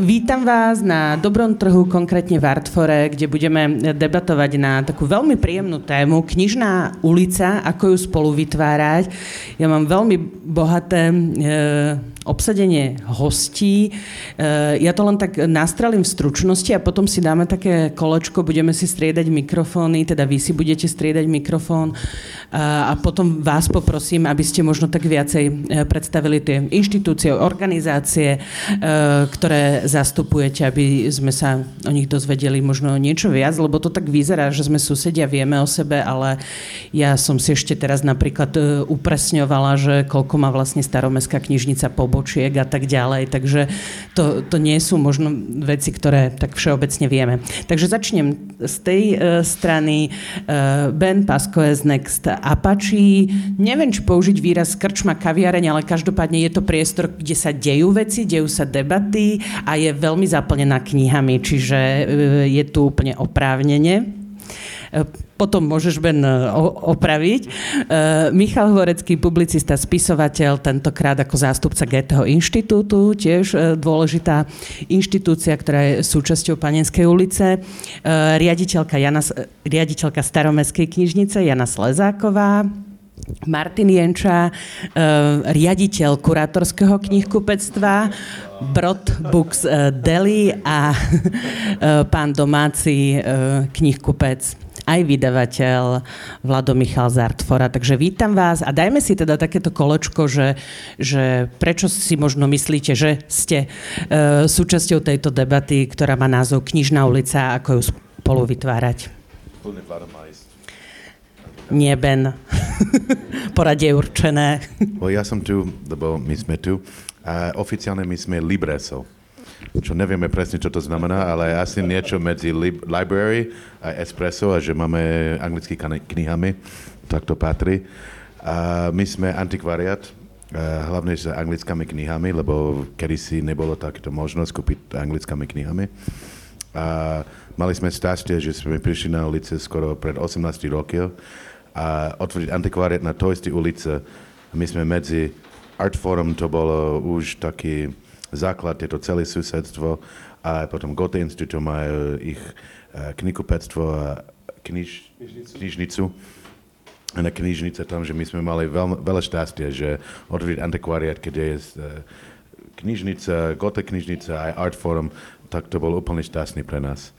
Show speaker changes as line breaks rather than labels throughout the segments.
Vítam vás na Dobrom trhu, konkrétne v Artfore, kde budeme debatovať na takú veľmi príjemnú tému Knižná ulica, ako ju spolu vytvárať. Ja mám veľmi bohaté e, obsadenie hostí. E, ja to len tak nastrelím v stručnosti a potom si dáme také kolečko, budeme si striedať mikrofóny, teda vy si budete striedať mikrofón a potom vás poprosím, aby ste možno tak viacej e, predstavili tie inštitúcie, organizácie, e, ktoré zastupujete, aby sme sa o nich dozvedeli možno niečo viac, lebo to tak vyzerá, že sme susedia, vieme o sebe, ale ja som si ešte teraz napríklad upresňovala, že koľko má vlastne staromestská knižnica po pobočiek a tak ďalej. Takže to, to nie sú možno veci, ktoré tak všeobecne vieme. Takže začnem z tej uh, strany. Uh, ben Pascoes Next Apache. Neviem, či použiť výraz krčma kaviareň, ale každopádne je to priestor, kde sa dejú veci, dejú sa debaty a je veľmi zaplnená knihami, čiže uh, je tu úplne oprávnenie. Potom môžeš Ben e, opraviť. E, Michal Horecký, publicista, spisovateľ, tentokrát ako zástupca Goetheho inštitútu, tiež e, dôležitá inštitúcia, ktorá je súčasťou Panenskej ulice. Riaditeľka, Jana, riaditeľka Staromestskej knižnice Jana Slezáková, Martin Jenča, riaditeľ kurátorského knihkupectva, Brod Books Deli a pán domáci knihkupec aj vydavateľ Vlado Michal Zartfora. Takže vítam vás a dajme si teda takéto koločko, že, že prečo si možno myslíte, že ste uh, súčasťou tejto debaty, ktorá má názov Knižná ulica, ako ju spolu vytvárať. Nie, Ben. Poradie určené.
well, ja som tu, lebo my sme tu. A oficiálne my sme Libreso čo nevieme presne, čo to znamená, ale asi niečo medzi lib- library a espresso a že máme anglický knihami, tak to patrí. A my sme antikvariat, hlavne s anglickými knihami, lebo kedysi nebolo takéto možnosť kúpiť anglickými knihami. A mali sme šťastie, že sme prišli na ulice skoro pred 18 rokov a otvoriť antikvariat na to isté ulice. My sme medzi Artforum, to bolo už taký základ, je to celé susedstvo a potom Goethe Institute majú ich eh, knihkupectvo a kniž, knižnicu. A na knižnice tam, že my sme mali veľ, veľa šťastia, že otvoriť antikvariat, kde je eh, knižnica, Goethe knižnica aj Art Forum, tak to bol úplne šťastný pre nás.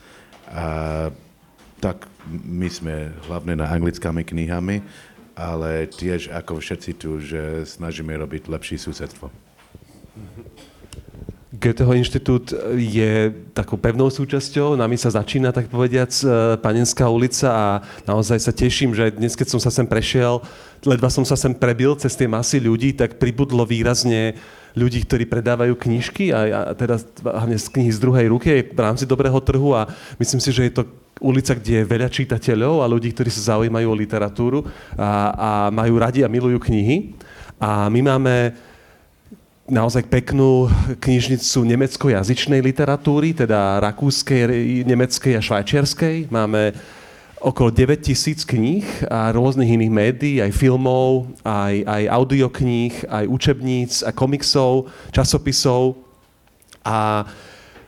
A tak my sme hlavne na anglickými knihami, ale tiež ako všetci tu, že snažíme robiť lepšie susedstvo.
Goetheho inštitút je takou pevnou súčasťou, nami sa začína, tak povediac, e, Panenská ulica a naozaj sa teším, že dnes, keď som sa sem prešiel, ledva som sa sem prebil cez tie masy ľudí, tak pribudlo výrazne ľudí, ktorí predávajú knižky a, a teda hlavne z knihy z druhej ruky v rámci dobrého trhu a myslím si, že je to ulica, kde je veľa čitateľov a ľudí, ktorí sa zaujímajú o literatúru a, a majú radi a milujú knihy. A my máme naozaj peknú knižnicu nemeckojazyčnej literatúry, teda rakúskej, nemeckej a švajčiarskej. Máme okolo 9 tisíc kníh a rôznych iných médií, aj filmov, aj, aj audiokníh, aj učebníc, a komiksov, časopisov. A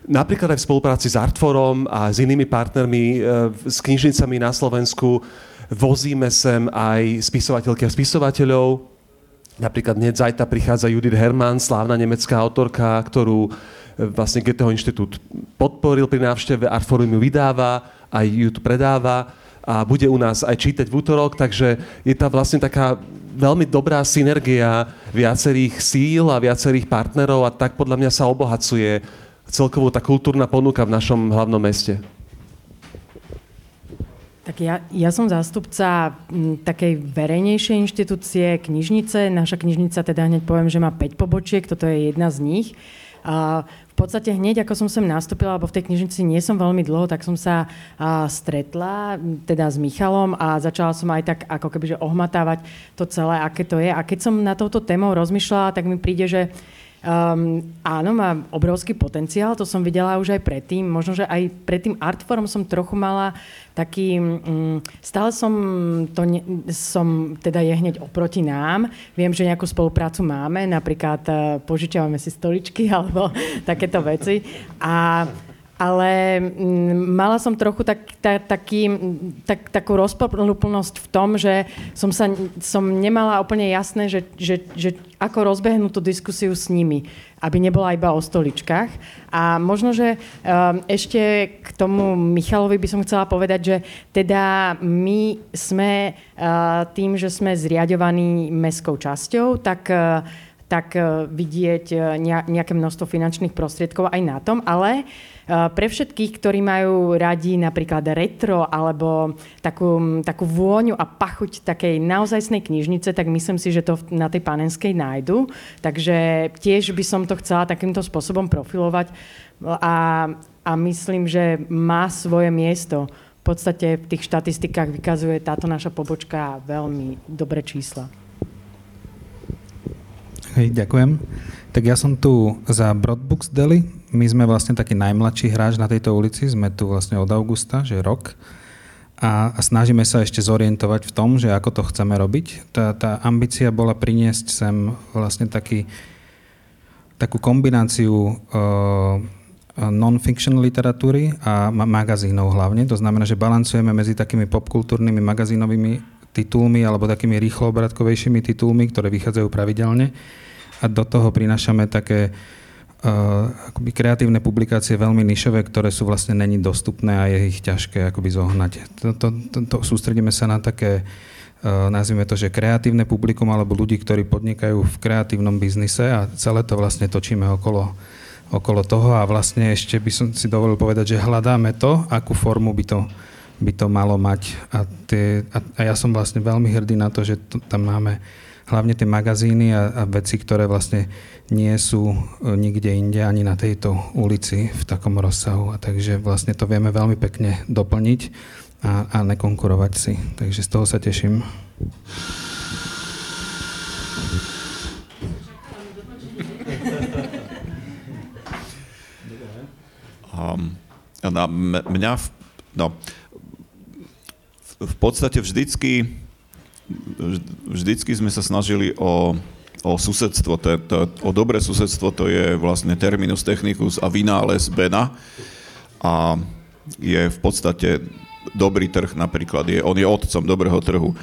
napríklad aj v spolupráci s Artforom a s inými partnermi, e, s knižnicami na Slovensku, vozíme sem aj spisovateľky a spisovateľov, Napríklad hneď zajtra prichádza Judith Hermann, slávna nemecká autorka, ktorú e, vlastne Goetheho inštitút podporil pri návšteve, Artforum ju vydáva, aj ju tu predáva a bude u nás aj čítať v útorok, takže je tam vlastne taká veľmi dobrá synergia viacerých síl a viacerých partnerov a tak podľa mňa sa obohacuje celkovo tá kultúrna ponuka v našom hlavnom meste.
Tak ja, ja som zástupca takej verejnejšej inštitúcie, knižnice. Naša knižnica teda hneď poviem, že má 5 pobočiek, toto je jedna z nich. A v podstate hneď, ako som sem nastúpila, alebo v tej knižnici nie som veľmi dlho, tak som sa a, stretla teda s Michalom a začala som aj tak ako keby že ohmatávať to celé, aké to je. A keď som na touto témou rozmýšľala, tak mi príde, že Um, áno, má obrovský potenciál, to som videla už aj predtým. Možno, že aj pred tým Artforum som trochu mala taký... Um, stále som, to ne, som teda je hneď oproti nám. Viem, že nejakú spoluprácu máme, napríklad uh, požičiavame si stoličky alebo takéto veci. A ale mm, mala som trochu tak, tak, taký, tak, takú rozpoplnosť v tom, že som, sa, som nemala úplne jasné, že, že, že ako rozbehnúť tú diskusiu s nimi, aby nebola iba o stoličkách. A možno, že um, ešte k tomu Michalovi by som chcela povedať, že teda my sme uh, tým, že sme zriadovaní mestskou časťou, tak uh, tak vidieť nejaké množstvo finančných prostriedkov aj na tom, ale Eh, pre všetkých, ktorí majú radi napríklad retro alebo takú, takú vôňu a pachuť takej naozajstnej knižnice, tak myslím si, že to na tej panenskej nájdu. Takže tiež by som to chcela takýmto spôsobom profilovať a, a myslím, že má svoje miesto. V podstate v tých štatistikách vykazuje táto naša pobočka veľmi dobré čísla.
Hej, ďakujem. Tak ja som tu za Broadbooks Deli. My sme vlastne taký najmladší hráč na tejto ulici. Sme tu vlastne od augusta, že rok. A, a snažíme sa ešte zorientovať v tom, že ako to chceme robiť. Tá, tá ambícia bola priniesť sem vlastne taký, takú kombináciu uh, non-fiction literatúry a ma- magazínov hlavne. To znamená, že balancujeme medzi takými popkultúrnymi magazínovými titulmi alebo takými rýchlo obratkovejšími titulmi, ktoré vychádzajú pravidelne a do toho prinášame také uh, akoby kreatívne publikácie veľmi nišové, ktoré sú vlastne není dostupné a je ich ťažké akoby zohnať. To, to, to, to, sústredíme sa na také uh, nazvime to, že kreatívne publikum alebo ľudí, ktorí podnikajú v kreatívnom biznise a celé to vlastne točíme okolo, okolo toho a vlastne ešte by som si dovolil povedať, že hľadáme to, akú formu by to, by to malo mať. A, tie, a, a ja som vlastne veľmi hrdý na to, že to, tam máme hlavne tie magazíny a, a veci, ktoré vlastne nie sú e, nikde inde ani na tejto ulici v takom rozsahu. A takže vlastne to vieme veľmi pekne doplniť a, a nekonkurovať si. Takže z toho sa teším.
Um, na mňa, no, v, podstate vždycky vždycky sme sa snažili o, o susedstvo, to, to, o dobré susedstvo, to je vlastne terminus technicus a vynález Bena. A je v podstate dobrý trh napríklad, je, on je otcom dobrého trhu.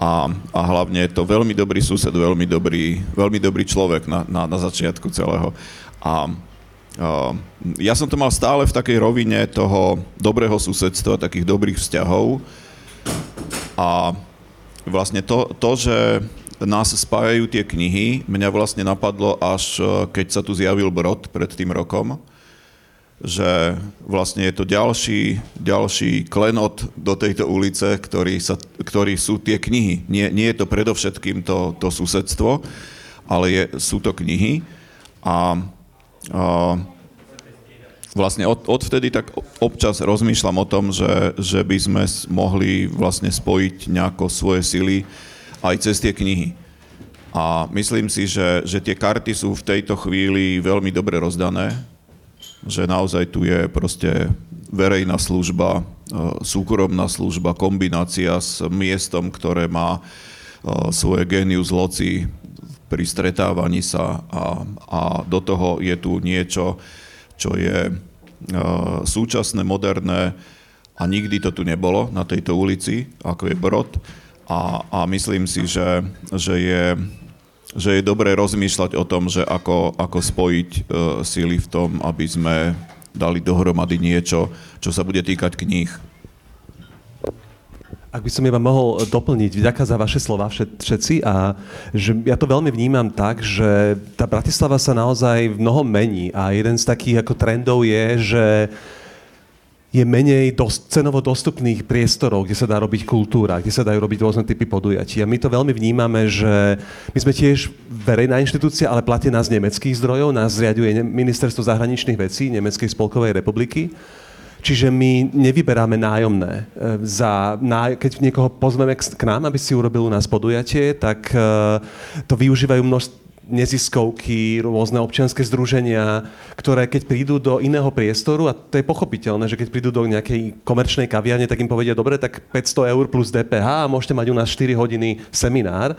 A, a hlavne je to veľmi dobrý sused, veľmi dobrý, veľmi dobrý človek na, na, na začiatku celého. A, ja som to mal stále v takej rovine toho dobrého susedstva, takých dobrých vzťahov. A vlastne to, to, že nás spájajú tie knihy, mňa vlastne napadlo až e, keď sa tu zjavil Brod pred tým rokom, že vlastne je to ďalší, ďalší klenot do tejto ulice, ktorý, sa, ktorý sú tie knihy. Nie, nie je to predovšetkým to, to susedstvo, ale je, sú to knihy. A, a vlastne od, odvtedy tak občas rozmýšľam o tom, že, že by sme mohli vlastne spojiť nejako svoje sily aj cez tie knihy. A myslím si, že, že tie karty sú v tejto chvíli veľmi dobre rozdané, že naozaj tu je proste verejná služba, e, súkromná služba, kombinácia s miestom, ktoré má e, svoje genius loci pri stretávaní sa a, a do toho je tu niečo, čo je e, súčasné, moderné a nikdy to tu nebolo na tejto ulici, ako je Brod. A, a myslím si, že, že, je, že je dobré rozmýšľať o tom, že ako, ako spojiť uh, síly v tom, aby sme dali dohromady niečo, čo sa bude týkať kníh.
Ak by som iba mohol doplniť, vďaka za vaše slova všetci a že ja to veľmi vnímam tak, že tá Bratislava sa naozaj mnoho mení a jeden z takých ako trendov je, že je menej dos- cenovo dostupných priestorov, kde sa dá robiť kultúra, kde sa dajú robiť rôzne typy podujatí. A my to veľmi vnímame, že my sme tiež verejná inštitúcia, ale platená z nemeckých zdrojov. Nás zriaduje Ministerstvo zahraničných vecí Nemeckej spolkovej republiky. Čiže my nevyberáme nájomné. E, za, keď niekoho pozveme k nám, aby si urobil u nás podujatie, tak e, to využívajú množstvo neziskovky, rôzne občianske združenia, ktoré keď prídu do iného priestoru, a to je pochopiteľné, že keď prídu do nejakej komerčnej kaviarne, tak im povedia, dobre, tak 500 eur plus DPH a môžete mať u nás 4 hodiny seminár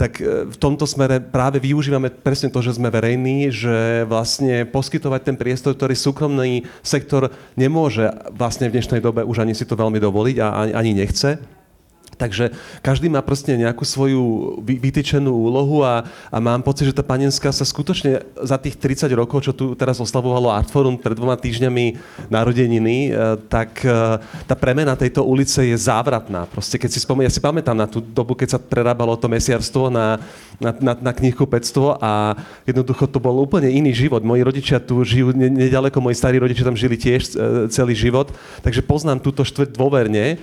tak e, v tomto smere práve využívame presne to, že sme verejní, že vlastne poskytovať ten priestor, ktorý súkromný sektor nemôže vlastne v dnešnej dobe už ani si to veľmi dovoliť a ani nechce Takže každý má proste nejakú svoju vytýčenú úlohu a, a mám pocit, že tá panenská sa skutočne za tých 30 rokov, čo tu teraz oslavovalo Artforum pred dvoma týždňami narodeniny, e, tak e, tá premena tejto ulice je závratná. Proste keď si spomínam, ja si pamätám na tú dobu, keď sa prerábalo to mesiarstvo na, na, na, na knihkupectvo a jednoducho to bol úplne iný život. Moji rodičia tu žijú nedaleko, moji starí rodičia tam žili tiež e, celý život, takže poznám túto štvrť dôverne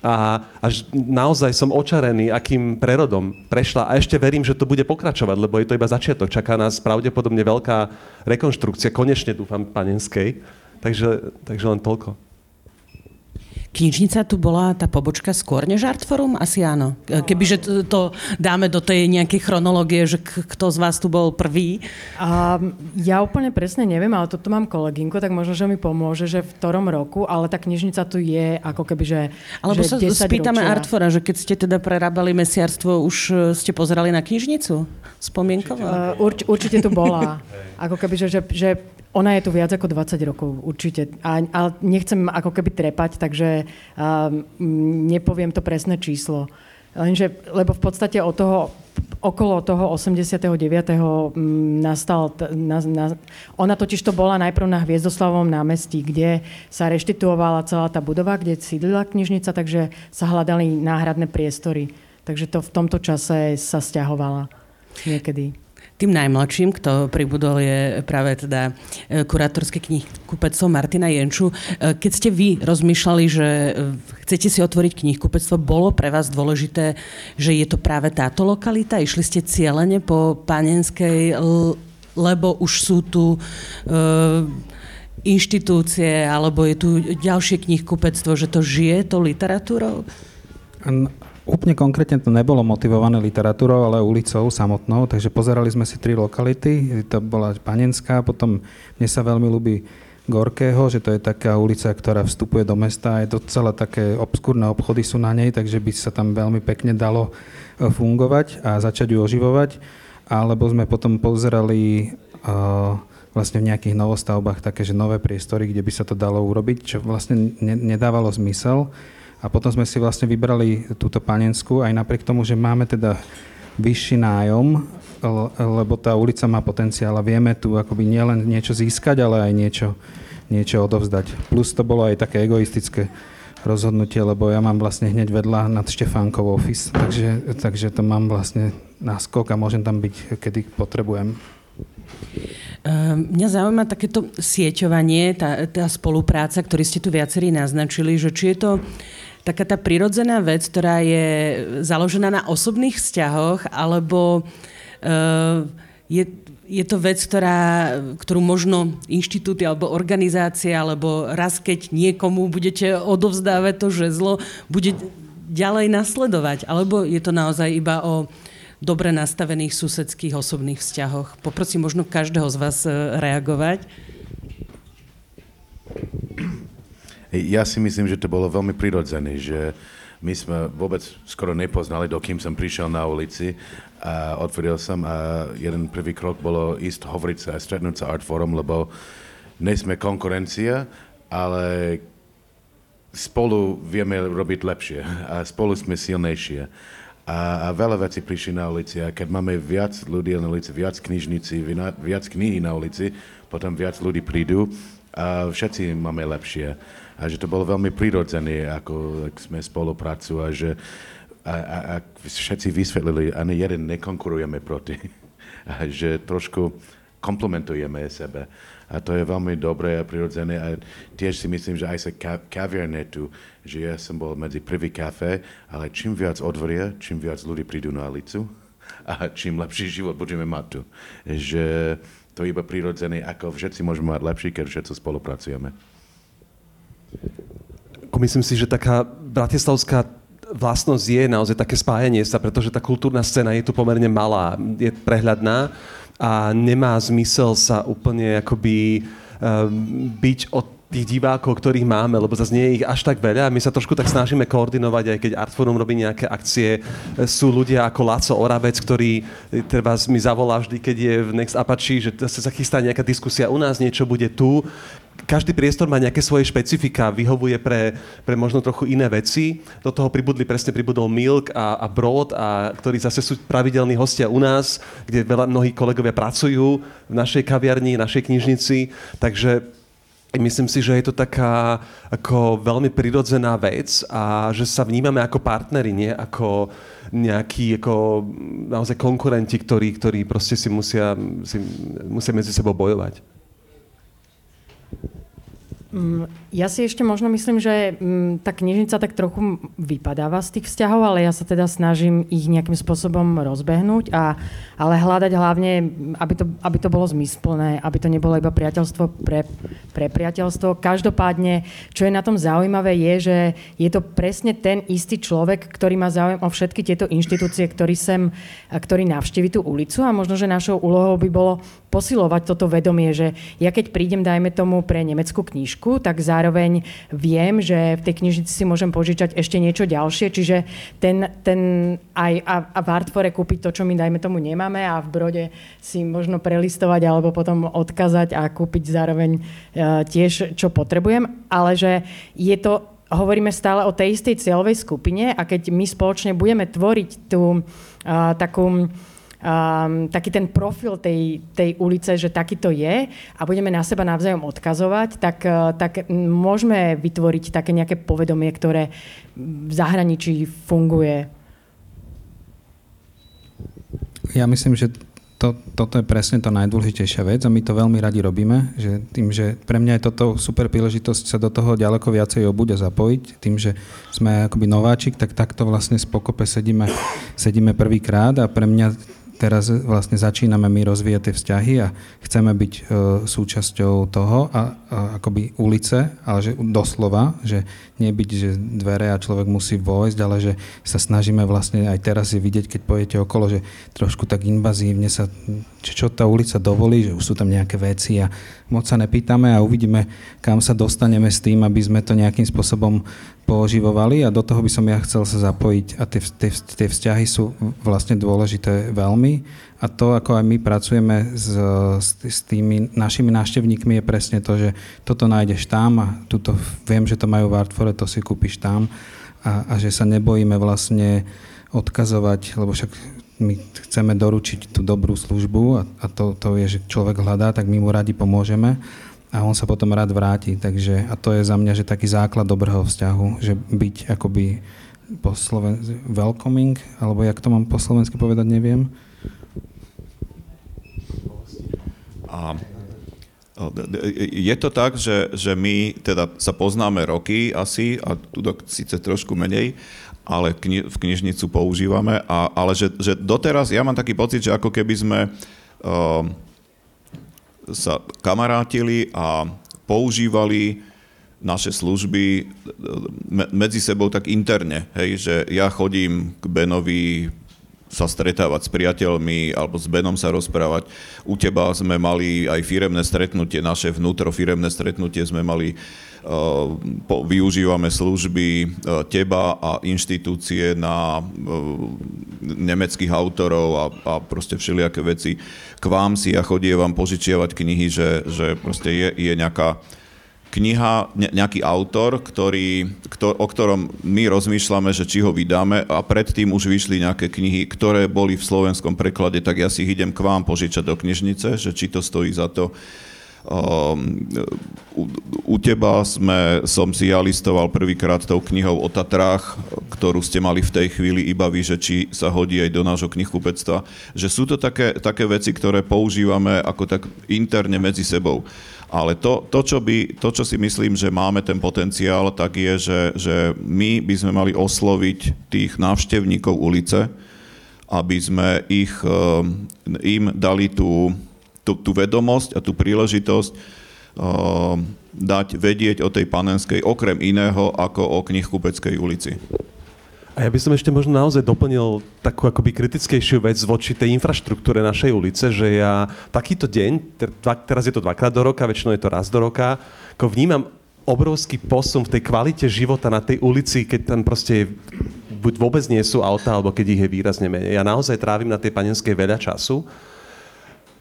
a až naozaj som očarený, akým prerodom prešla a ešte verím, že to bude pokračovať, lebo je to iba začiatok. Čaká nás pravdepodobne veľká rekonštrukcia, konečne dúfam panenskej. Takže, takže len toľko.
Knižnica tu bola tá pobočka skôr než Artforum? Asi áno. Kebyže to, to dáme do tej nejakej chronológie, že k- kto z vás tu bol prvý?
A, ja úplne presne neviem, ale toto mám kolegynko, tak možno, že mi pomôže, že v ktorom roku, ale tá knižnica tu je ako keby, že
Alebo
že
sa spýtame
ročia.
Artfora, že keď ste teda prerábali mesiarstvo, už e, ste pozerali na knižnicu? Spomienkovo?
Urč, určite tu bola. Ako keby, že, že, že ona je tu viac ako 20 rokov, určite. A, ale nechcem ako keby trepať, takže um, nepoviem to presné číslo. Lenže, lebo v podstate od toho, okolo toho 89. nastal, na, na, ona totiž to bola najprv na Hviezdoslavovom námestí, kde sa reštituovala celá tá budova, kde sídlila knižnica, takže sa hľadali náhradné priestory. Takže to v tomto čase sa stiahovala niekedy.
Tým najmladším, kto pribudol, je práve teda e, kurátorský knih kupectvo Martina Jenču. E, keď ste vy rozmýšľali, že e, chcete si otvoriť knihkupectvo, bolo pre vás dôležité, že je to práve táto lokalita? Išli ste cieľene po Panenskej, lebo už sú tu inštitúcie, alebo je tu ďalšie knihkupectvo, že to žije to literatúrou?
Úplne konkrétne to nebolo motivované literatúrou, ale ulicou samotnou, takže pozerali sme si tri lokality. To bola Panenská, potom mne sa veľmi ľúbi Gorkého, že to je taká ulica, ktorá vstupuje do mesta je docela také obskúrne obchody sú na nej, takže by sa tam veľmi pekne dalo e, fungovať a začať ju oživovať. Alebo sme potom pozerali uh, vlastne v nejakých novostavbách také, že nové priestory, kde by sa to dalo urobiť, čo vlastne ne, nedávalo zmysel. A potom sme si vlastne vybrali túto panenskú, aj napriek tomu, že máme teda vyšší nájom, lebo tá ulica má potenciál a vieme tu akoby nielen niečo získať, ale aj niečo, niečo odovzdať. Plus to bolo aj také egoistické rozhodnutie, lebo ja mám vlastne hneď vedľa nad Štefánkov office, takže, takže to mám vlastne na skok a môžem tam byť, kedy potrebujem.
Ehm, mňa zaujíma takéto sieťovanie, tá, tá spolupráca, ktorý ste tu viacerí naznačili, že či je to taká tá prirodzená vec, ktorá je založená na osobných vzťahoch, alebo uh, je, je to vec, ktorá, ktorú možno inštitúty alebo organizácie, alebo raz, keď niekomu budete odovzdávať to žezlo, bude ďalej nasledovať? Alebo je to naozaj iba o dobre nastavených susedských osobných vzťahoch? Poprosím možno každého z vás e, reagovať.
Ja si myslím, že to bolo veľmi prirodzené, že my sme vôbec skoro nepoznali, dokým som prišiel na ulici a otvoril som a jeden prvý krok bolo ísť hovoriť sa a stretnúť sa Art Forum, lebo nesme konkurencia, ale spolu vieme robiť lepšie a spolu sme silnejšie. A, a veľa vecí prišli na ulici a keď máme viac ľudí na ulici, viac knižnici, viac knihy na ulici, potom viac ľudí prídu a všetci máme lepšie a že to bolo veľmi prirodzené, ako sme spolupracu a že a, a, a všetci vysvetlili, ani jeden nekonkurujeme proti. A že trošku komplementujeme sebe. A to je veľmi dobré a prirodzené. A tiež si myslím, že aj sa ka- kaviarne tu, že ja som bol medzi prvý kafe, ale čím viac odvoria, čím viac ľudí prídu na licu a čím lepší život budeme mať tu. Že to je iba prirodzené, ako všetci môžeme mať lepší, keď všetci spolupracujeme.
Myslím si, že taká bratislavská vlastnosť je naozaj také spájanie sa, pretože tá kultúrna scéna je tu pomerne malá, je prehľadná a nemá zmysel sa úplne akoby um, byť od tých divákov, ktorých máme, lebo zase nie je ich až tak veľa. My sa trošku tak snažíme koordinovať, aj keď Artforum robí nejaké akcie. Sú ľudia ako Laco Oravec, ktorý treba mi zavolá vždy, keď je v Next Apache, že sa chystá nejaká diskusia u nás, niečo bude tu. Každý priestor má nejaké svoje špecifika, vyhovuje pre, pre možno trochu iné veci. Do toho pribudli, presne pribudol Milk a, a Broad, a, ktorí zase sú pravidelní hostia u nás, kde veľa mnohí kolegovia pracujú v našej kaviarni, našej knižnici. Takže Myslím si, že je to taká ako veľmi prirodzená vec a že sa vnímame ako partneri, nie ako nejakí ako naozaj konkurenti, ktorí, ktorí proste si musia, si, musia medzi sebou bojovať.
Mm, ja si ešte možno myslím, že mm, tá knižnica tak trochu vypadáva z tých vzťahov, ale ja sa teda snažím ich nejakým spôsobom rozbehnúť, a, ale hľadať hlavne, aby to, aby to bolo zmysplné, aby to nebolo iba priateľstvo pre, pre priateľstvo. Každopádne, čo je na tom zaujímavé, je, že je to presne ten istý človek, ktorý má záujem o všetky tieto inštitúcie, ktorý, sem, ktorý navštívi tú ulicu a možno, že našou úlohou by bolo posilovať toto vedomie, že ja keď prídem, dajme tomu, pre nemeckú knižku, tak zároveň viem, že v tej knižnici si môžem požičať ešte niečo ďalšie, čiže ten, ten aj a, a v Artfore kúpiť to, čo my, dajme tomu, nemáme a v Brode si možno prelistovať alebo potom odkazať a kúpiť zároveň uh, tiež, čo potrebujem, ale že je to hovoríme stále o tej istej cieľovej skupine a keď my spoločne budeme tvoriť tú uh, takú um, taký ten profil tej, tej ulice, že takýto je a budeme na seba navzájom odkazovať, tak, uh, tak môžeme vytvoriť také nejaké povedomie, ktoré v zahraničí funguje.
Ja myslím, že to, toto je presne to najdôležitejšia vec a my to veľmi radi robíme, že tým, že pre mňa je toto super príležitosť sa do toho ďaleko viacej obuť a zapojiť, tým, že sme akoby nováčik, tak takto vlastne spokope sedíme, sedíme prvýkrát a pre mňa teraz vlastne začíname my rozvíjať tie vzťahy a chceme byť e, súčasťou toho a, a akoby ulice, ale že doslova, že nebyť, že dvere a človek musí vojsť, ale že sa snažíme vlastne aj teraz je vidieť, keď pojete okolo, že trošku tak invazívne sa, čo tá ulica dovolí, že už sú tam nejaké veci a moc sa nepýtame a uvidíme, kam sa dostaneme s tým, aby sme to nejakým spôsobom pooživovali a do toho by som ja chcel sa zapojiť a tie, tie, tie vzťahy sú vlastne dôležité veľmi. A to, ako aj my pracujeme s, s, tými našimi návštevníkmi je presne to, že toto nájdeš tam a tuto viem, že to majú v Artfore, to si kúpiš tam. A, a že sa nebojíme vlastne odkazovať, lebo však my chceme doručiť tú dobrú službu a, a to, to je, že človek hľadá, tak my mu radi pomôžeme a on sa potom rád vráti. Takže, a to je za mňa že taký základ dobrého vzťahu, že byť akoby po Sloven- welcoming, alebo jak to mám po slovensky povedať, neviem.
A je to tak, že, že my teda sa poznáme roky asi, a tu síce trošku menej, ale kni- v knižnicu používame, a, ale že, že doteraz, ja mám taký pocit, že ako keby sme uh, sa kamarátili a používali naše služby medzi sebou tak interne, hej, že ja chodím k Benovi sa stretávať s priateľmi alebo s Benom sa rozprávať. U teba sme mali aj firemné stretnutie, naše vnútrofiremné stretnutie sme mali, po, využívame služby uh, teba a inštitúcie na uh, nemeckých autorov a, a proste všelijaké veci. K vám si ja chodievam požičiavať knihy, že, že proste je, je nejaká kniha, nejaký autor, ktorý, ktor, o ktorom my rozmýšľame, že či ho vydáme a predtým už vyšli nejaké knihy, ktoré boli v slovenskom preklade, tak ja si ich idem k vám požičať do knižnice, že či to stojí za to. Um, u, u teba sme, som si ja listoval prvýkrát tou knihou o Tatrách, ktorú ste mali v tej chvíli iba vy, že či sa hodí aj do nášho knihkupectva. Že sú to také, také veci, ktoré používame ako tak interne medzi sebou. Ale to, to, čo by, to, čo si myslím, že máme ten potenciál, tak je, že, že my by sme mali osloviť tých návštevníkov ulice, aby sme ich, eh, im dali tú, tú, tú vedomosť a tú príležitosť eh, dať vedieť o tej panenskej, okrem iného, ako o knihkupeckej ulici.
A ja by som ešte možno naozaj doplnil takú akoby kritickejšiu vec voči tej infraštruktúre našej ulice, že ja takýto deň, teraz je to dvakrát do roka, väčšinou je to raz do roka, ako vnímam obrovský posun v tej kvalite života na tej ulici, keď tam proste buď vôbec nie sú auta, alebo keď ich je výrazne menej. Ja naozaj trávim na tej panenskej veľa času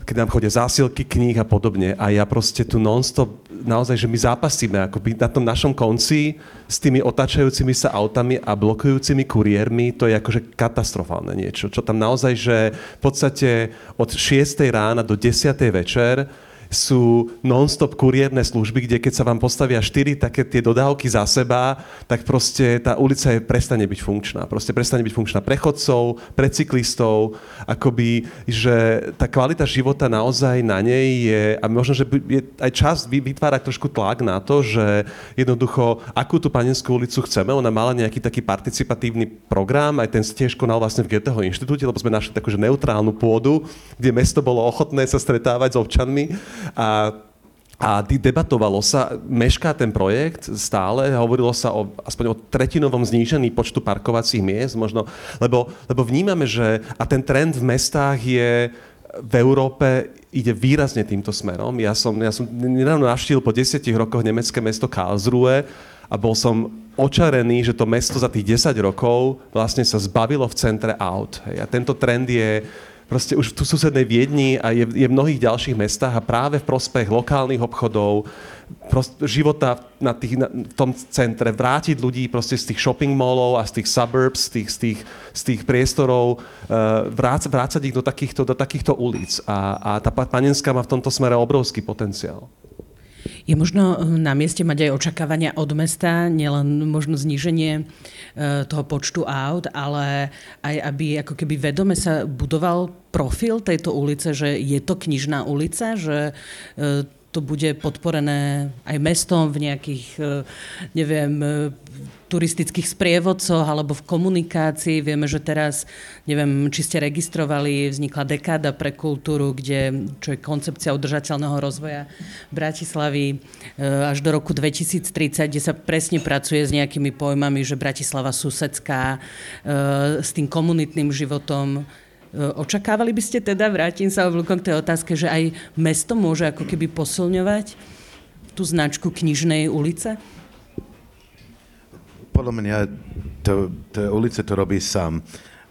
keď nám chodia zásilky, kníh a podobne. A ja proste tu non-stop, naozaj, že my zápasíme akoby na tom našom konci s tými otáčajúcimi sa autami a blokujúcimi kuriérmi, to je akože katastrofálne niečo. Čo tam naozaj, že v podstate od 6. rána do 10. večer sú non-stop kuriérne služby, kde keď sa vám postavia štyri také tie dodávky za seba, tak proste tá ulica je, prestane byť funkčná. Proste prestane byť funkčná pre chodcov, pre cyklistov, akoby, že tá kvalita života naozaj na nej je, a možno, že je aj čas vytvárať trošku tlak na to, že jednoducho, akú tú panenskú ulicu chceme, ona mala nejaký taký participatívny program, aj ten tiež konal vlastne v Goetheho inštitúte, lebo sme našli takú neutrálnu pôdu, kde mesto bolo ochotné sa stretávať s občanmi a a debatovalo sa, mešká ten projekt stále, hovorilo sa o, aspoň o tretinovom znížení počtu parkovacích miest, možno, lebo, lebo vnímame, že a ten trend v mestách je v Európe ide výrazne týmto smerom. Ja som, ja som nedávno navštívil po desiatich rokoch nemecké mesto Karlsruhe a bol som očarený, že to mesto za tých 10 rokov vlastne sa zbavilo v centre aut. A tento trend je proste už tu susednej Viedni a je, je v mnohých ďalších mestách a práve v prospech lokálnych obchodov, prost, života na tých, na, v tom centre, vrátiť ľudí proste z tých shopping mallov a z tých suburbs, z tých, z tých, z tých priestorov, uh, vrác, vrácať ich do takýchto, do takýchto ulic. A, a tá panenská má v tomto smere obrovský potenciál.
Je možno eh, na mieste mať aj očakávania od mesta, nielen možno zníženie eh, toho počtu aut, ale aj aby ako keby vedome sa budoval profil tejto ulice, že je to knižná ulica, že eh, to bude podporené aj mestom v nejakých, neviem, turistických sprievodcoch alebo v komunikácii. Vieme, že teraz, neviem, či ste registrovali, vznikla dekáda pre kultúru, kde, čo je koncepcia udržateľného rozvoja Bratislavy e, až do roku 2030, kde sa presne pracuje s nejakými pojmami, že Bratislava susedská, e, s tým komunitným životom. E, očakávali by ste teda, vrátim sa k tej otázke, že aj mesto môže ako keby posilňovať tú značku knižnej ulice?
Podľa mňa to, to ulice to robí sám,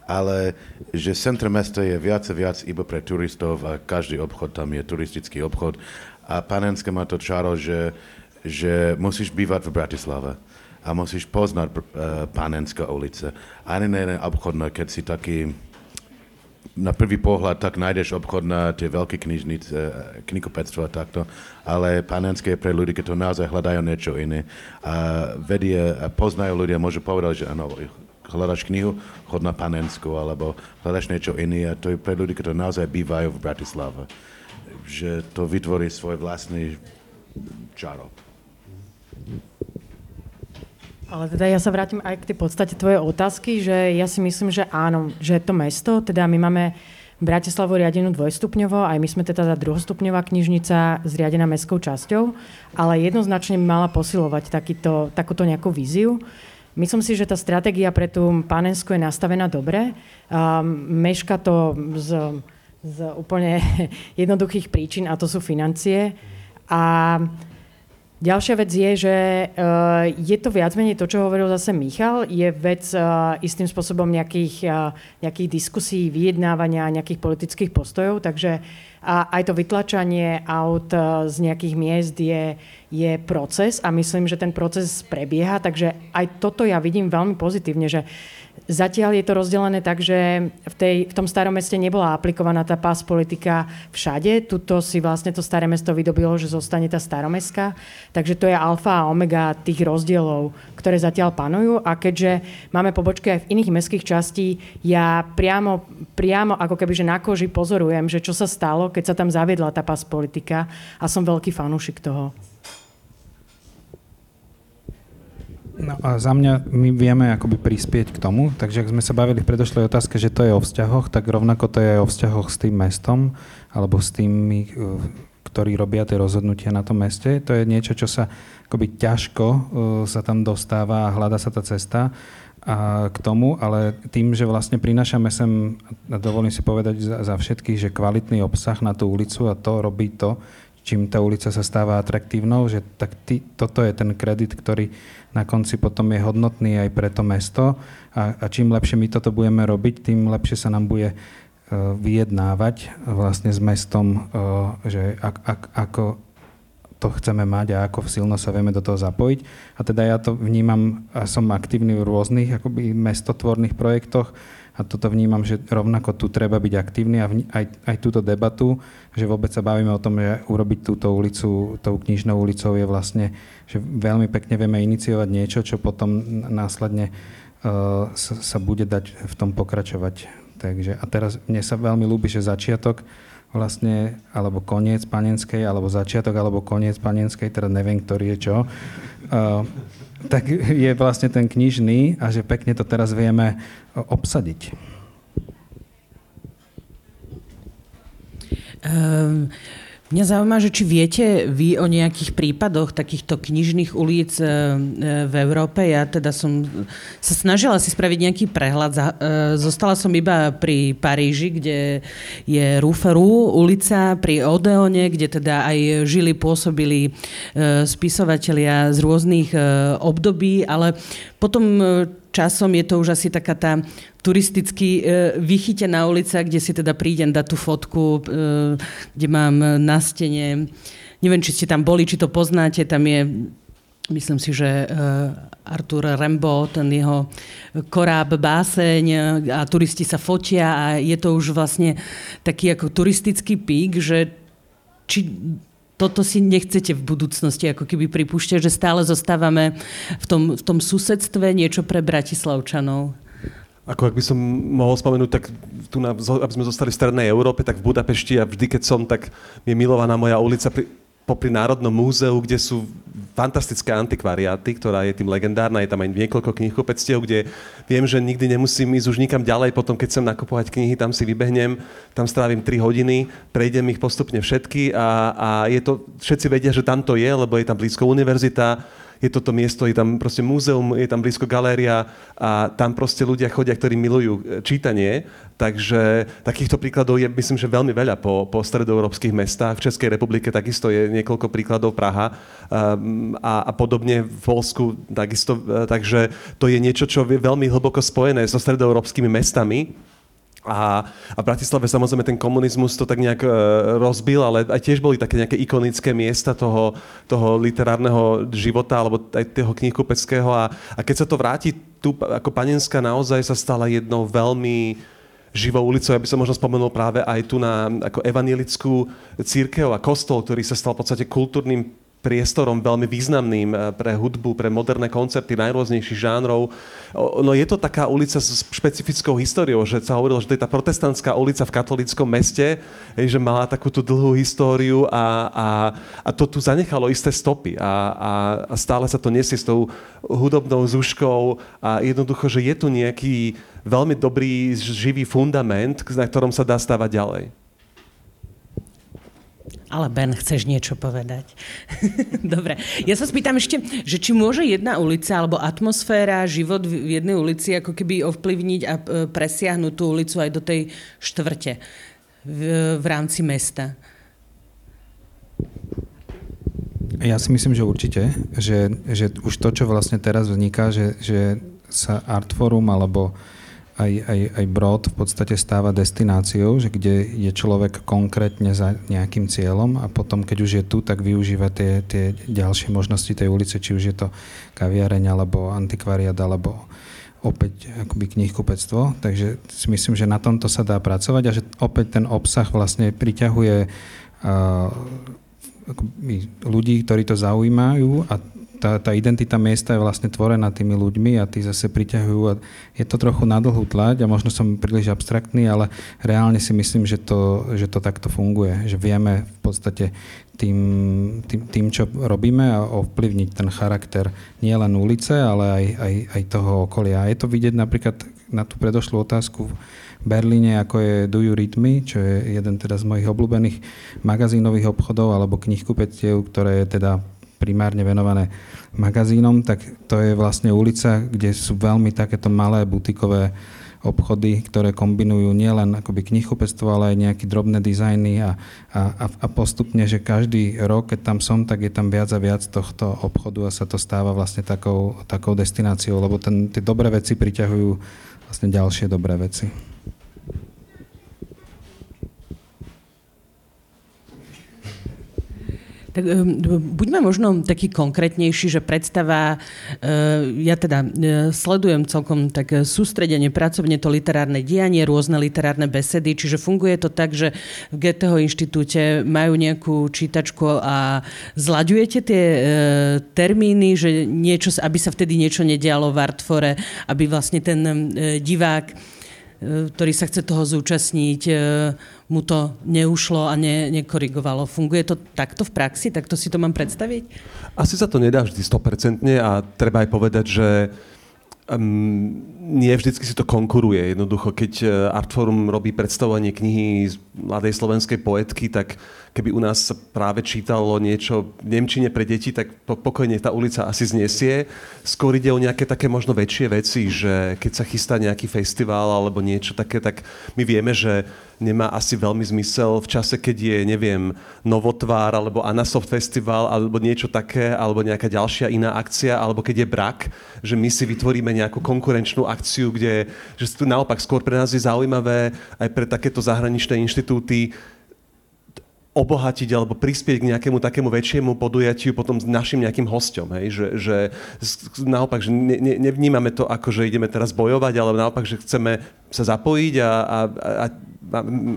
ale že centrum mesta je viac a viac iba pre turistov a každý obchod tam je turistický obchod. A Panenské má to čaro, že, že musíš bývať v Bratislave a musíš poznať uh, Panenská ulice. Ani jeden obchod, no, keď si taký na prvý pohľad tak nájdeš obchod na tie veľké knižnice, knihkupectvo a takto, ale panenské je pre ľudí, keď to naozaj hľadajú niečo iné. A vedie, a poznajú ľudia, môžu povedať, že áno, hľadaš knihu, chod na panensku, alebo hľadaš niečo iné a to je pre ľudí, ktorí naozaj bývajú v Bratislave. Že to vytvorí svoj vlastný čaro.
Ale teda ja sa vrátim aj k tej podstate tvojej otázky, že ja si myslím, že áno, že to mesto, teda my máme Bratislavu riadenú dvojstupňovo, aj my sme teda za druhostupňová knižnica zriadená mestskou časťou, ale jednoznačne mala posilovať takýto, takúto nejakú víziu. Myslím si, že tá stratégia pre tú panensku je nastavená dobre. Um, meška to z, z úplne jednoduchých príčin, a to sú financie. A Ďalšia vec je, že uh, je to viac menej to, čo hovoril zase Michal, je vec uh, istým spôsobom nejakých, uh, nejakých diskusí, vyjednávania, nejakých politických postojov, takže aj to vytlačanie aut z nejakých miest je, je proces a myslím, že ten proces prebieha, takže aj toto ja vidím veľmi pozitívne, že Zatiaľ je to rozdelené tak, že v, tej, v tom starom meste nebola aplikovaná tá pás politika všade. Tuto si vlastne to staré mesto vydobilo, že zostane tá staromestka. Takže to je alfa a omega tých rozdielov, ktoré zatiaľ panujú. A keďže máme pobočky aj v iných mestských častí, ja priamo, priamo ako keby, že na koži pozorujem, že čo sa stalo, keď sa tam zaviedla tá pás politika a som veľký fanúšik toho.
No a za mňa my vieme akoby prispieť k tomu, takže ak sme sa bavili v predošlej otázke, že to je o vzťahoch, tak rovnako to je aj o vzťahoch s tým mestom, alebo s tými, e, ktorí robia tie rozhodnutia na tom meste. To je niečo, čo sa akoby ťažko e, sa tam dostáva a hľada sa tá cesta. a k tomu, ale tým, že vlastne prinášame sem, dovolím si povedať za, za všetkých, že kvalitný obsah na tú ulicu a to robí to, čím tá ulica sa stáva atraktívnou, že tak ty, toto je ten kredit, ktorý na konci potom je hodnotný aj pre to mesto a, a čím lepšie my toto budeme robiť, tým lepšie sa nám bude uh, vyjednávať vlastne s mestom, uh, že ak, ak, ako to chceme mať a ako silno sa vieme do toho zapojiť. A teda ja to vnímam, a som aktívny v rôznych akoby mestotvorných projektoch a toto vnímam, že rovnako tu treba byť aktívny a aj, aj túto debatu, že vôbec sa bavíme o tom, že urobiť túto ulicu, tou knižnou ulicou je vlastne, že veľmi pekne vieme iniciovať niečo, čo potom následne uh, sa, sa bude dať v tom pokračovať. Takže, a teraz mne sa veľmi ľúbi, že začiatok vlastne, alebo koniec panenskej, alebo začiatok, alebo koniec panenskej, teda neviem, ktorý je čo, uh, tak je vlastne ten knižný a že pekne to teraz vieme obsadiť.
Um, Mňa zaujíma, že či viete vy o nejakých prípadoch takýchto knižných ulic e, e, v Európe. Ja teda som sa snažila si spraviť nejaký prehľad. E, zostala som iba pri Paríži, kde je Ruferu ulica, pri Odeone, kde teda aj žili, pôsobili spisovatelia z rôznych období, ale potom časom je to už asi taká tá turisticky e, vychytená ulica, kde si teda prídem dať tú fotku, e, kde mám na stene, neviem, či ste tam boli, či to poznáte, tam je Myslím si, že e, Artur Rembo, ten jeho koráb, báseň a turisti sa fotia a je to už vlastne taký ako turistický pík, že či toto si nechcete v budúcnosti ako keby pripúšťať, že stále zostávame v tom, v tom susedstve niečo pre Bratislavčanov?
Ako ak by som mohol spomenúť, tak tu, na, aby sme zostali v Strednej Európe, tak v Budapešti a vždy, keď som, tak je milovaná moja ulica pri, popri Národnom múzeu, kde sú fantastické antikvariáty, ktorá je tým legendárna, je tam aj niekoľko knihkupectiev, kde viem, že nikdy nemusím ísť už nikam ďalej, potom keď chcem nakupovať knihy, tam si vybehnem, tam strávim 3 hodiny, prejdem ich postupne všetky a, a je to, všetci vedia, že tam to je, lebo je tam blízko univerzita, je toto miesto, je tam proste múzeum, je tam blízko galéria a tam proste ľudia chodia, ktorí milujú e, čítanie. Takže takýchto príkladov je, myslím, že veľmi veľa po, po stredoeurópskych mestách. V Českej republike takisto je niekoľko príkladov Praha um, a, a podobne v Polsku takisto. E, takže to je niečo, čo je veľmi hlboko spojené so stredoeurópskymi mestami a, a v Bratislave samozrejme ten komunizmus to tak nejak e, rozbil, ale aj tiež boli také nejaké ikonické miesta toho, toho literárneho života alebo aj toho knihkupeckého. A, a keď sa to vráti, tu ako Panenská naozaj sa stala jednou veľmi živou ulicou. Ja by som možno spomenul práve aj tu na ako evanielickú církev a kostol, ktorý sa stal v podstate kultúrnym priestorom veľmi významným eh, pre hudbu, pre moderné koncerty najrôznejších žánrov. No je to taká ulica s špecifickou históriou, že sa hovorilo, že to je tá protestantská ulica v katolickom meste, že mala takúto dlhú históriu a, a, a to tu zanechalo isté stopy a, a, a stále sa to nesie s tou hudobnou zúškou a jednoducho, že je tu nejaký veľmi dobrý živý fundament, na ktorom sa dá stávať ďalej.
Ale Ben, chceš niečo povedať? Dobre. Ja sa spýtam ešte, že či môže jedna ulica alebo atmosféra, život v jednej ulici ako keby ovplyvniť a e, presiahnuť tú ulicu aj do tej štvrte v, v rámci mesta?
Ja si myslím, že určite, že, že už to, čo vlastne teraz vzniká, že, že sa Artforum alebo aj, aj, aj Brod v podstate stáva destináciou, že kde je človek konkrétne za nejakým cieľom a potom, keď už je tu, tak využíva tie, tie ďalšie možnosti tej ulice, či už je to kaviareň, alebo antikvariat, alebo opäť akoby knihkupectvo. Takže si myslím, že na tomto sa dá pracovať a že opäť ten obsah vlastne priťahuje uh, ľudí, ktorí to zaujímajú a tá, tá identita miesta je vlastne tvorená tými ľuďmi a tí zase priťahujú a je to trochu na dlhú tlať a možno som príliš abstraktný, ale reálne si myslím, že to, že to takto funguje, že vieme v podstate tým, tým, tým čo robíme a ovplyvniť ten charakter nie len ulice, ale aj, aj, aj toho okolia. A je to vidieť napríklad na tú predošlú otázku v Berlíne, ako je Do You Read Me, čo je jeden teda z mojich obľúbených magazínových obchodov alebo knihkupectiev, ktoré je teda primárne venované magazínom, tak to je vlastne ulica, kde sú veľmi takéto malé butikové obchody, ktoré kombinujú nielen akoby knihkupectvo, ale aj nejaké drobné dizajny a, a, a postupne, že každý rok, keď tam som, tak je tam viac a viac tohto obchodu a sa to stáva vlastne takou, takou destináciou, lebo ten, tie dobré veci priťahujú vlastne ďalšie dobré veci.
Tak ehm, buďme možno taký konkrétnejší, že predstava, ehm, ja teda ehm, sledujem celkom tak sústredenie, pracovne to literárne dianie, rôzne literárne besedy, čiže funguje to tak, že v GTH inštitúte majú nejakú čítačku a zlaďujete tie termíny, že niečo, aby sa vtedy niečo nedialo v Artfore, aby vlastne ten divák ktorý sa chce toho zúčastniť, e, mu to neušlo a ne, nekorigovalo. Funguje to takto v praxi? Takto si to mám predstaviť?
Asi sa to nedá vždy 100% a treba aj povedať, že um, nie vždycky si to konkuruje. Jednoducho, keď e, Artforum robí predstavovanie knihy z mladej slovenskej poetky, tak keby u nás práve čítalo niečo v Nemčine pre deti, tak pokojne tá ulica asi znesie. Skôr ide o nejaké také možno väčšie veci, že keď sa chystá nejaký festival alebo niečo také, tak my vieme, že nemá asi veľmi zmysel v čase, keď je, neviem, Novotvár alebo Anasoft Festival alebo niečo také, alebo nejaká ďalšia iná akcia, alebo keď je brak, že my si vytvoríme nejakú konkurenčnú akciu, kde, že naopak skôr pre nás je zaujímavé aj pre takéto zahraničné inštitúty obohatiť alebo prispieť k nejakému takému väčšiemu podujatiu potom s našim nejakým hostom. Hej? Že, že naopak, že ne, ne, nevnímame to ako, že ideme teraz bojovať, ale naopak, že chceme sa zapojiť a, a, a,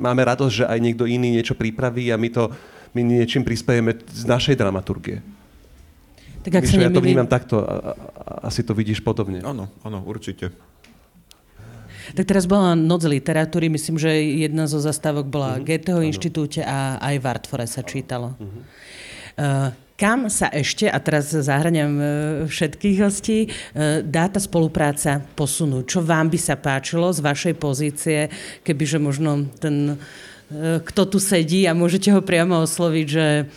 máme radosť, že aj niekto iný niečo pripraví a my to my niečím prispiejeme z našej dramaturgie. Tak ak Myslím, sa nemýli... ja to vnímam takto, a, a, asi to vidíš podobne.
Áno, áno, určite.
Tak teraz bola Noc literatúry, myslím, že jedna zo zastávok bola uh-huh. Goetheho inštitúte a aj v Artfore sa čítalo. Uh-huh. Uh, kam sa ešte, a teraz zahraniam uh, všetkých hostí, uh, dá tá spolupráca posunúť? Čo vám by sa páčilo z vašej pozície, kebyže možno ten, kto tu sedí a môžete ho priamo osloviť, že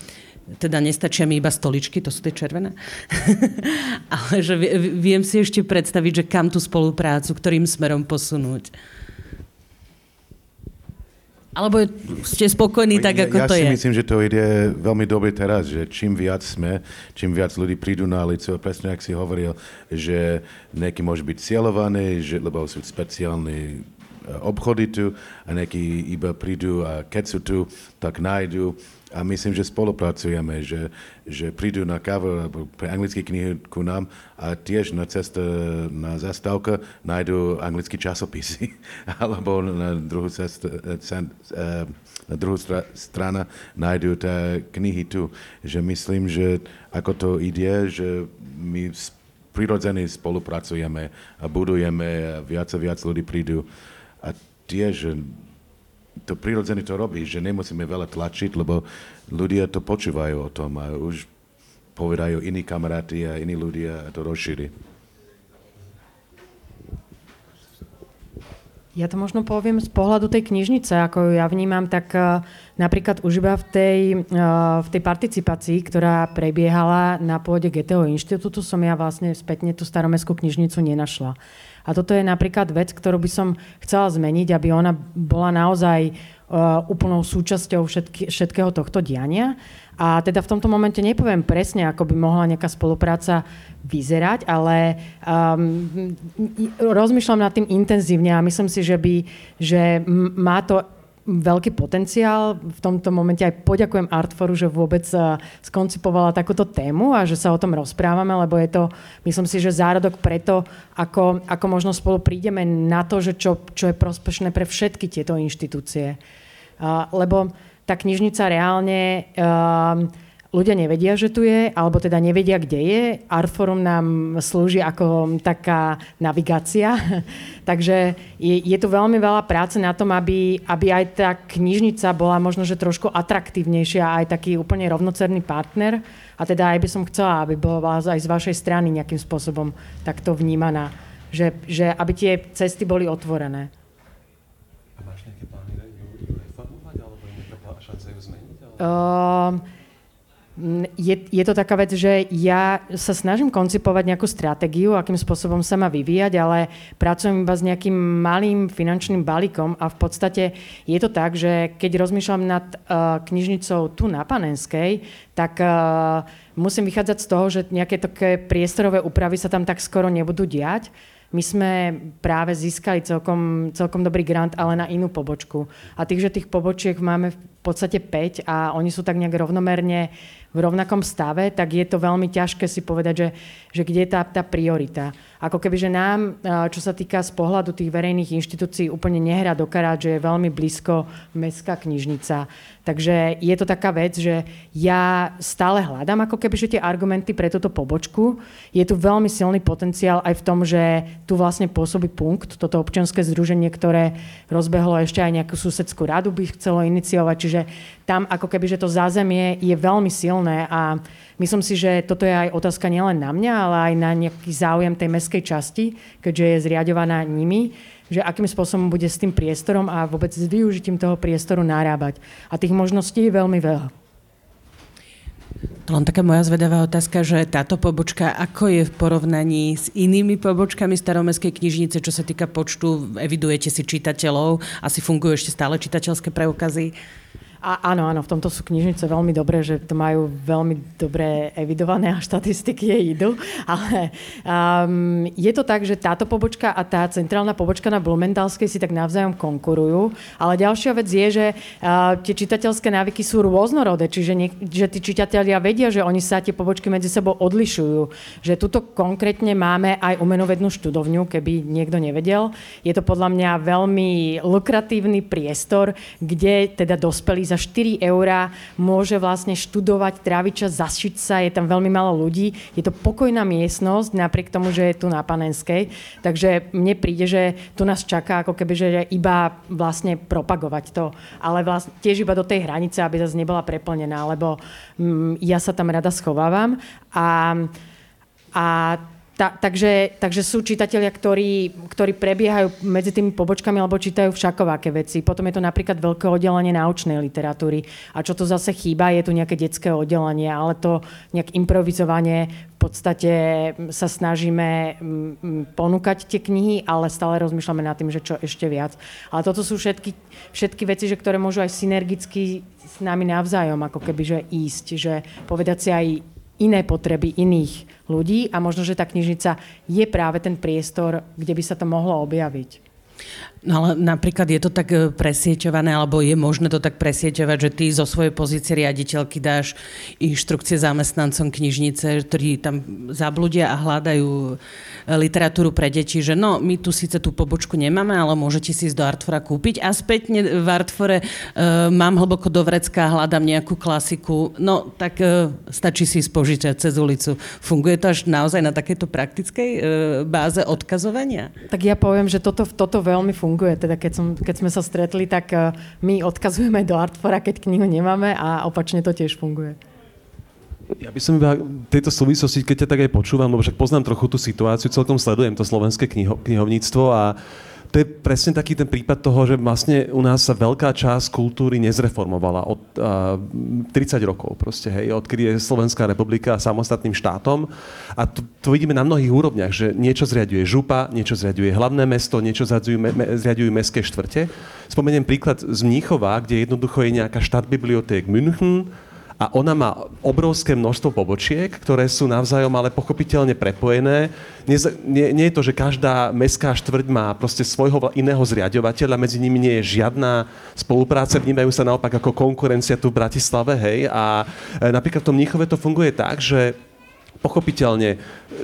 teda nestačia mi iba stoličky, to sú tie červené, ale že viem si ešte predstaviť, že kam tú spoluprácu, ktorým smerom posunúť. Alebo ste spokojní tak, ako
ja,
to
je?
Ja
si myslím, že to ide veľmi dobre teraz, že čím viac sme, čím viac ľudí prídu na ulicu, presne ak si hovoril, že nejaký môže byť cieľovaný, že, lebo sú speciálne obchody tu a nejakí iba prídu a keď sú tu, tak nájdu a myslím, že spolupracujeme, že, že prídu na kávu alebo pre anglické knihy ku nám a tiež na ceste na zastávka nájdú anglické časopisy alebo na druhú, cest, eh, eh, na druhú stra, strana tie knihy tu. Že myslím, že ako to ide, že my prirodzene spolupracujeme a budujeme a viac a viac ľudí prídu. Tiež to prirodzene to robí, že nemusíme veľa tlačiť, lebo ľudia to počúvajú o tom a už povedajú iní kamaráti a iní ľudia a to rozšíri.
Ja to možno poviem z pohľadu tej knižnice, ako ju ja vnímam, tak uh, napríklad už iba v tej, uh, v tej participácii, ktorá prebiehala na pôde GTO inštitútu, som ja vlastne spätne tú staromestskú knižnicu nenašla. A toto je napríklad vec, ktorú by som chcela zmeniť, aby ona bola naozaj uh, úplnou súčasťou všetky, všetkého tohto diania. A teda v tomto momente nepoviem presne, ako by mohla nejaká spolupráca vyzerať, ale um, rozmýšľam nad tým intenzívne a myslím si, že, by, že má to veľký potenciál. V tomto momente aj poďakujem Artforu, že vôbec eh, skoncipovala takúto tému a že sa o tom rozprávame, lebo je to, myslím si, že zárodok preto, ako, ako možno spolu prídeme na to, že čo, čo je prospešné pre všetky tieto inštitúcie. Uh, lebo tá knižnica reálne uh, ľudia nevedia, že tu je, alebo teda nevedia, kde je. Artforum nám slúži ako taká navigácia. Takže je, je tu veľmi veľa práce na tom, aby, aby aj tá knižnica bola možno, že trošku atraktívnejšia, aj taký úplne rovnocerný partner. A teda aj by som chcela, aby bola aj z vašej strany nejakým spôsobom takto vnímaná. Že, že aby tie cesty boli otvorené.
A máš nejaké plány ju reformovať, alebo je nejaká šanca ju zmeniť?
Ale... Uh, je, je to taká vec, že ja sa snažím koncipovať nejakú stratégiu, akým spôsobom sa má vyvíjať, ale pracujem iba s nejakým malým finančným balíkom a v podstate je to tak, že keď rozmýšľam nad uh, knižnicou tu na Panenskej, tak uh, musím vychádzať z toho, že nejaké také priestorové úpravy sa tam tak skoro nebudú diať. My sme práve získali celkom, celkom dobrý grant, ale na inú pobočku. A tých, že tých pobočiek máme v podstate 5 a oni sú tak nejak rovnomerne v rovnakom stave, tak je to veľmi ťažké si povedať, že, že kde je tá, tá priorita. Ako keby, že nám, čo sa týka z pohľadu tých verejných inštitúcií, úplne nehrá do karát, že je veľmi blízko mestská knižnica. Takže je to taká vec, že ja stále hľadám ako keby, že tie argumenty pre túto pobočku. Je tu veľmi silný potenciál aj v tom, že tu vlastne pôsobí punkt, toto občianske združenie, ktoré rozbehlo ešte aj nejakú susedskú radu by chcelo iniciovať, čiže tam ako keby, že to zázemie je veľmi silné a myslím si, že toto je aj otázka nielen na mňa, ale aj na nejaký záujem tej meskej časti, keďže je zriadovaná nimi že akým spôsobom bude s tým priestorom a vôbec s využitím toho priestoru narábať. A tých možností je veľmi veľa.
Len taká moja zvedavá otázka, že táto pobočka, ako je v porovnaní s inými pobočkami staromestskej knižnice, čo sa týka počtu, evidujete si čitateľov, asi fungujú ešte stále čitateľské preukazy?
A, áno, áno, v tomto sú knižnice veľmi dobré, že to majú veľmi dobre evidované a štatistiky jej idú. Ale um, je to tak, že táto pobočka a tá centrálna pobočka na Blumentalskej si tak navzájom konkurujú. Ale ďalšia vec je, že uh, tie čitateľské návyky sú rôznorodé, čiže nie, že tí čitatelia vedia, že oni sa tie pobočky medzi sebou odlišujú. Že tuto konkrétne máme aj umenovednú študovňu, keby niekto nevedel. Je to podľa mňa veľmi lukratívny priestor, kde teda dospelí za 4 eurá môže vlastne študovať, tráviť čas, zašiť sa, je tam veľmi málo ľudí. Je to pokojná miestnosť, napriek tomu, že je tu na Panenskej. Takže mne príde, že tu nás čaká ako keby, že iba vlastne propagovať to. Ale vlastne tiež iba do tej hranice, aby zase nebola preplnená, lebo mm, ja sa tam rada schovávam. A, a ta, takže, takže sú čitatelia, ktorí, ktorí prebiehajú medzi tými pobočkami alebo čítajú všakovaké veci. Potom je to napríklad veľké oddelenie naučnej literatúry. A čo to zase chýba, je tu nejaké detské oddelenie, ale to nejak improvizovanie v podstate sa snažíme ponúkať tie knihy, ale stále rozmýšľame nad tým, že čo ešte viac. Ale toto sú všetky, všetky veci, že ktoré môžu aj synergicky s nami navzájom ako keby že ísť, že povedať si aj iné potreby iných ľudí a možno, že tá knižnica je práve ten priestor, kde by sa to mohlo objaviť.
No ale napríklad je to tak e, presieťované, alebo je možné to tak presieťovať, že ty zo svojej pozície riaditeľky dáš inštrukcie zamestnancom knižnice, ktorí tam zabludia a hľadajú e, literatúru pre deti, že no, my tu síce tú pobočku nemáme, ale môžete si ísť do Artfora kúpiť a spätne v Artfore uh, mám hlboko do vrecka, hľadám nejakú klasiku, no tak uh, stačí si spožičať cez ulicu. Funguje to až naozaj na takéto praktickej uh, báze odkazovania?
Tak ja poviem, že toto, toto veľmi funguje funguje. Teda keď, som, keď sme sa stretli, tak eh, my odkazujeme do Artfora, keď knihu nemáme a opačne to tiež funguje.
Ja by som iba v tejto súvislosti, keď ťa tak aj počúvam, lebo však poznám trochu tú situáciu, celkom sledujem to slovenské kniho, knihovníctvo a uh, to je presne taký ten prípad toho, že vlastne u nás sa veľká časť kultúry nezreformovala od uh, 30 rokov proste, hej, odkedy je Slovenská republika samostatným štátom. A to, to vidíme na mnohých úrovniach, že niečo zriaduje župa, niečo zriaduje hlavné mesto, niečo zriadujú, me, zriadujú mestské štvrte. Spomeniem príklad z Mníchova, kde jednoducho je nejaká štátbiblioték München, a ona má obrovské množstvo pobočiek, ktoré sú navzájom ale pochopiteľne prepojené. Nie, nie, nie je to, že každá mestská štvrť má proste svojho iného zriadovateľa, medzi nimi nie je žiadna spolupráca, vnímajú sa naopak ako konkurencia tu v Bratislave, hej. A e, napríklad v tom Mníchove to funguje tak, že pochopiteľne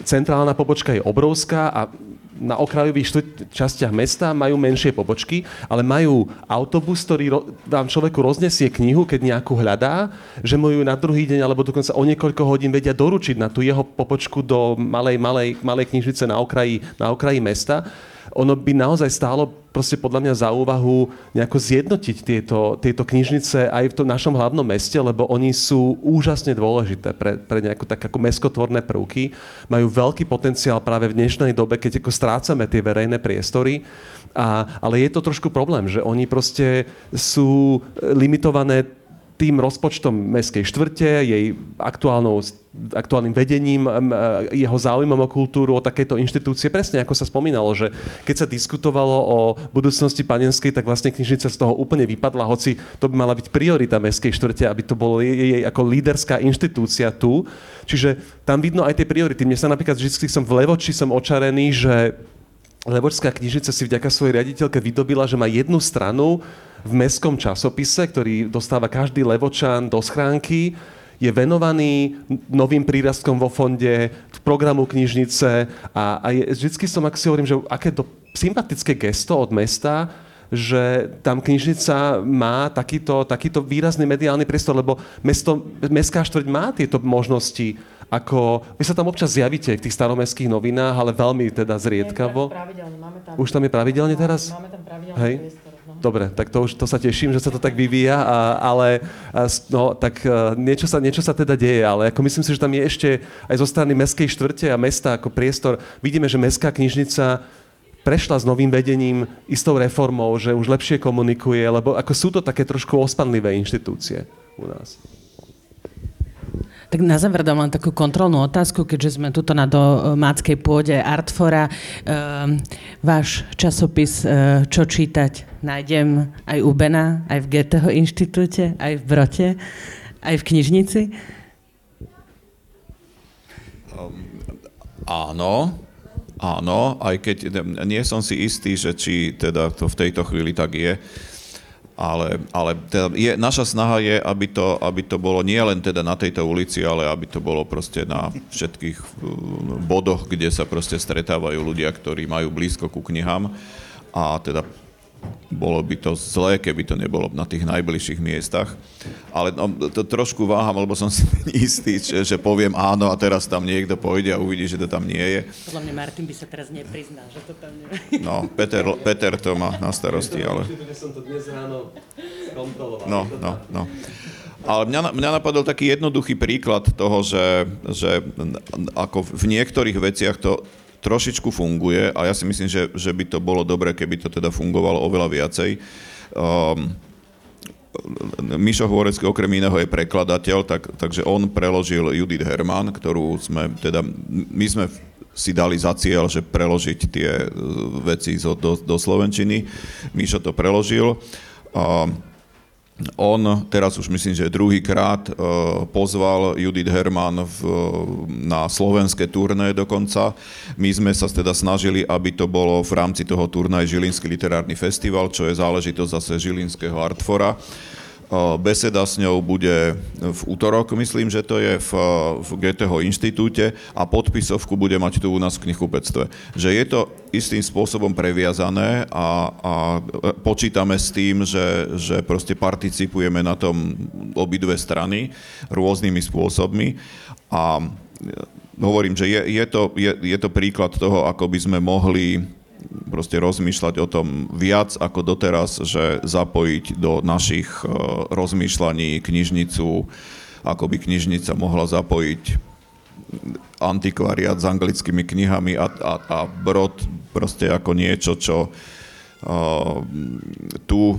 centrálna pobočka je obrovská a na okrajových častiach mesta majú menšie pobočky, ale majú autobus, ktorý ro- vám človeku roznesie knihu, keď nejakú hľadá, že mu ju na druhý deň alebo dokonca o niekoľko hodín vedia doručiť na tú jeho pobočku do malej, malej, malej knižnice na okraji, na okraji mesta ono by naozaj stálo proste podľa mňa za úvahu nejako zjednotiť tieto, tieto knižnice aj v tom našom hlavnom meste, lebo oni sú úžasne dôležité pre, pre nejakú tak ako meskotvorné prvky. Majú veľký potenciál práve v dnešnej dobe, keď ako strácame tie verejné priestory. A, ale je to trošku problém, že oni proste sú limitované tým rozpočtom mestskej štvrte, jej aktuálnou, aktuálnym vedením, jeho záujmom o kultúru, o takéto inštitúcie. Presne ako sa spomínalo, že keď sa diskutovalo o budúcnosti panenskej, tak vlastne knižnica z toho úplne vypadla, hoci to by mala byť priorita mestskej štvrte, aby to bolo jej ako líderská inštitúcia tu. Čiže tam vidno aj tie priority. Mne sa napríklad vždy som v Levoči som očarený, že Levočská knižnica si vďaka svojej riaditeľke vydobila, že má jednu stranu, v mestskom časopise, ktorý dostáva každý levočan do schránky, je venovaný novým prírastkom vo fonde, programu knižnice a, a je, vždycky som, ak si hovorím, že aké to sympatické gesto od mesta, že tam knižnica má takýto, takýto výrazný mediálny priestor, lebo mesto, mestská štvrť má tieto možnosti ako, vy sa tam občas zjavíte v tých staromestských novinách, ale veľmi teda zriedkavo.
Máme tam,
Už tam je pravidelne teraz?
Máme tam pravidelne
Hej?
priestor.
Dobre, tak to, už, to sa teším, že sa to tak vyvíja, a, ale a, no, tak a, niečo, sa, niečo sa teda deje, ale ako myslím si, že tam je ešte aj zo strany mestskej štvrte a mesta ako priestor. Vidíme, že mestská knižnica prešla s novým vedením, istou reformou, že už lepšie komunikuje, lebo ako sú to také trošku ospanlivé inštitúcie u nás.
Tak na záver dám len takú kontrolnú otázku, keďže sme tuto na domáckej pôde Artfora. Uh, váš časopis uh, Čo čítať nájdem aj u Bena, aj v Goetheho inštitúte, aj v Brote, aj v knižnici?
Um, áno, áno, aj keď nie som si istý, že či teda to v tejto chvíli tak je. Ale, ale teda je, naša snaha je, aby to, aby to bolo nie len teda na tejto ulici, ale aby to bolo proste na všetkých uh, bodoch, kde sa proste stretávajú ľudia, ktorí majú blízko ku knihám. A teda bolo by to zlé, keby to nebolo na tých najbližších miestach. Ale no, to trošku váham, lebo som si istý, že, že poviem áno a teraz tam niekto pôjde a uvidí, že to tam nie je.
Podľa mňa Martin by sa teraz neprizná, že to tam nie
je. No, Peter, Peter to má na starosti, ale...
som to dnes ráno
No, no, no. Ale mňa, mňa napadol taký jednoduchý príklad toho, že, že ako v niektorých veciach to trošičku funguje a ja si myslím, že, že by to bolo dobre, keby to teda fungovalo oveľa viacej. Um, Mišo Hvorecký okrem iného je prekladateľ, tak, takže on preložil Judith Herman, ktorú sme, teda, my sme si dali za cieľ, že preložiť tie uh, veci do, do, do Slovenčiny. Mišo to preložil. Um, on teraz už myslím, že druhýkrát e, pozval Judith Herman v, na slovenské turné dokonca. My sme sa teda snažili, aby to bolo v rámci toho turnaja Žilinský literárny festival, čo je záležitosť zase Žilinského Artfora. Beseda s ňou bude v útorok, myslím, že to je v, v Goetheho inštitúte a podpisovku bude mať tu u nás v knihkupectve. Že je to istým spôsobom previazané a, a počítame s tým, že, že proste participujeme na tom obidve strany rôznymi spôsobmi a hovorím, že je, je, to, je, je to príklad toho, ako by sme mohli proste rozmýšľať o tom viac ako doteraz, že zapojiť do našich e, rozmýšľaní knižnicu, ako by knižnica mohla zapojiť antikvariát s anglickými knihami a, a, a brod proste ako niečo, čo uh, tu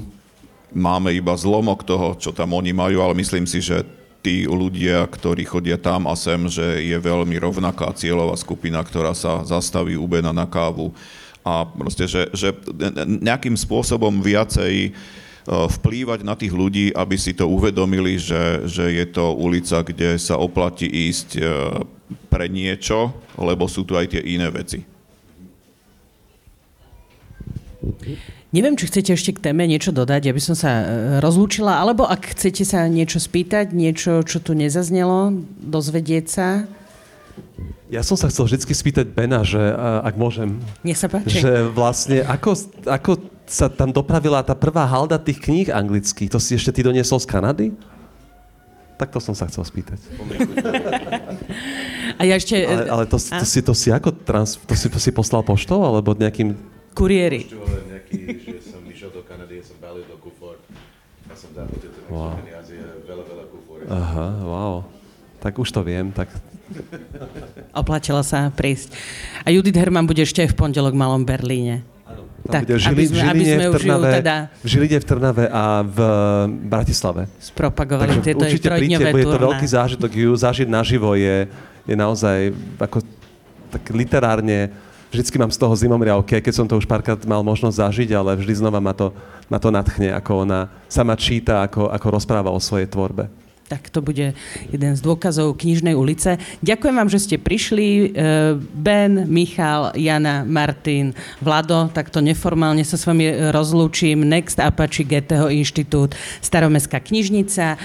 máme iba zlomok toho, čo tam oni majú, ale myslím si, že tí ľudia, ktorí chodia tam a sem, že je veľmi rovnaká cieľová skupina, ktorá sa zastaví u Bena na kávu a proste, že, že nejakým spôsobom viacej e, vplývať na tých ľudí, aby si to uvedomili, že, že je to ulica, kde sa oplatí ísť e, pre niečo, lebo sú tu aj tie iné veci.
Neviem, či chcete ešte k téme niečo dodať, aby som sa e, rozlúčila, alebo ak chcete sa niečo spýtať, niečo, čo tu nezaznelo, dozvedieť sa.
Ja som sa chcel vždy spýtať Bena, že ak môžem,
Nech sa páči.
že vlastne ako, ako sa tam dopravila tá prvá halda tých kníh anglických, to si ešte ty doniesol z Kanady? Tak to som sa chcel spýtať.
A ja ešte...
Ale, ale to, to, si, to si ako trans, to si, to si poslal poštou, alebo nejakým...
Kuriéri.
nejaký, že som išiel do Kanady, ja som balil do kufor. Ja som dal tieto wow. peniaze, veľa, veľa kufor.
Aha, wow. Tak už to viem, tak
Oplatila sa prísť. A Judith Herman bude ešte v pondelok v Malom Berlíne. Tak,
bude Žili,
aby sme,
v,
aby
Žiline,
sme
v,
už ju
Trnave,
teda
v Žiline, v Trnave a v Bratislave.
spropagovali
Takže
tieto
určite príďte, bude to veľký zážitok, ju zažiť naživo je, je naozaj ako tak literárne, vždycky mám z toho zimomriavke, keď som to už párkrát mal možnosť zažiť, ale vždy znova ma to, ma to natchne, ako ona sama číta, ako, ako rozpráva o svojej tvorbe.
Tak to bude jeden z dôkazov knižnej ulice. Ďakujem vám, že ste prišli. E, Ben, Michal, Jana, Martin, Vlado, takto neformálne sa s vami rozlúčim. Next Apache Goetheho inštitút, Staromestská knižnica,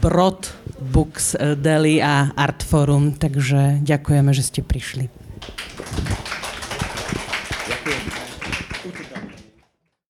Brod Books Deli a Artforum. Takže ďakujeme, že ste prišli.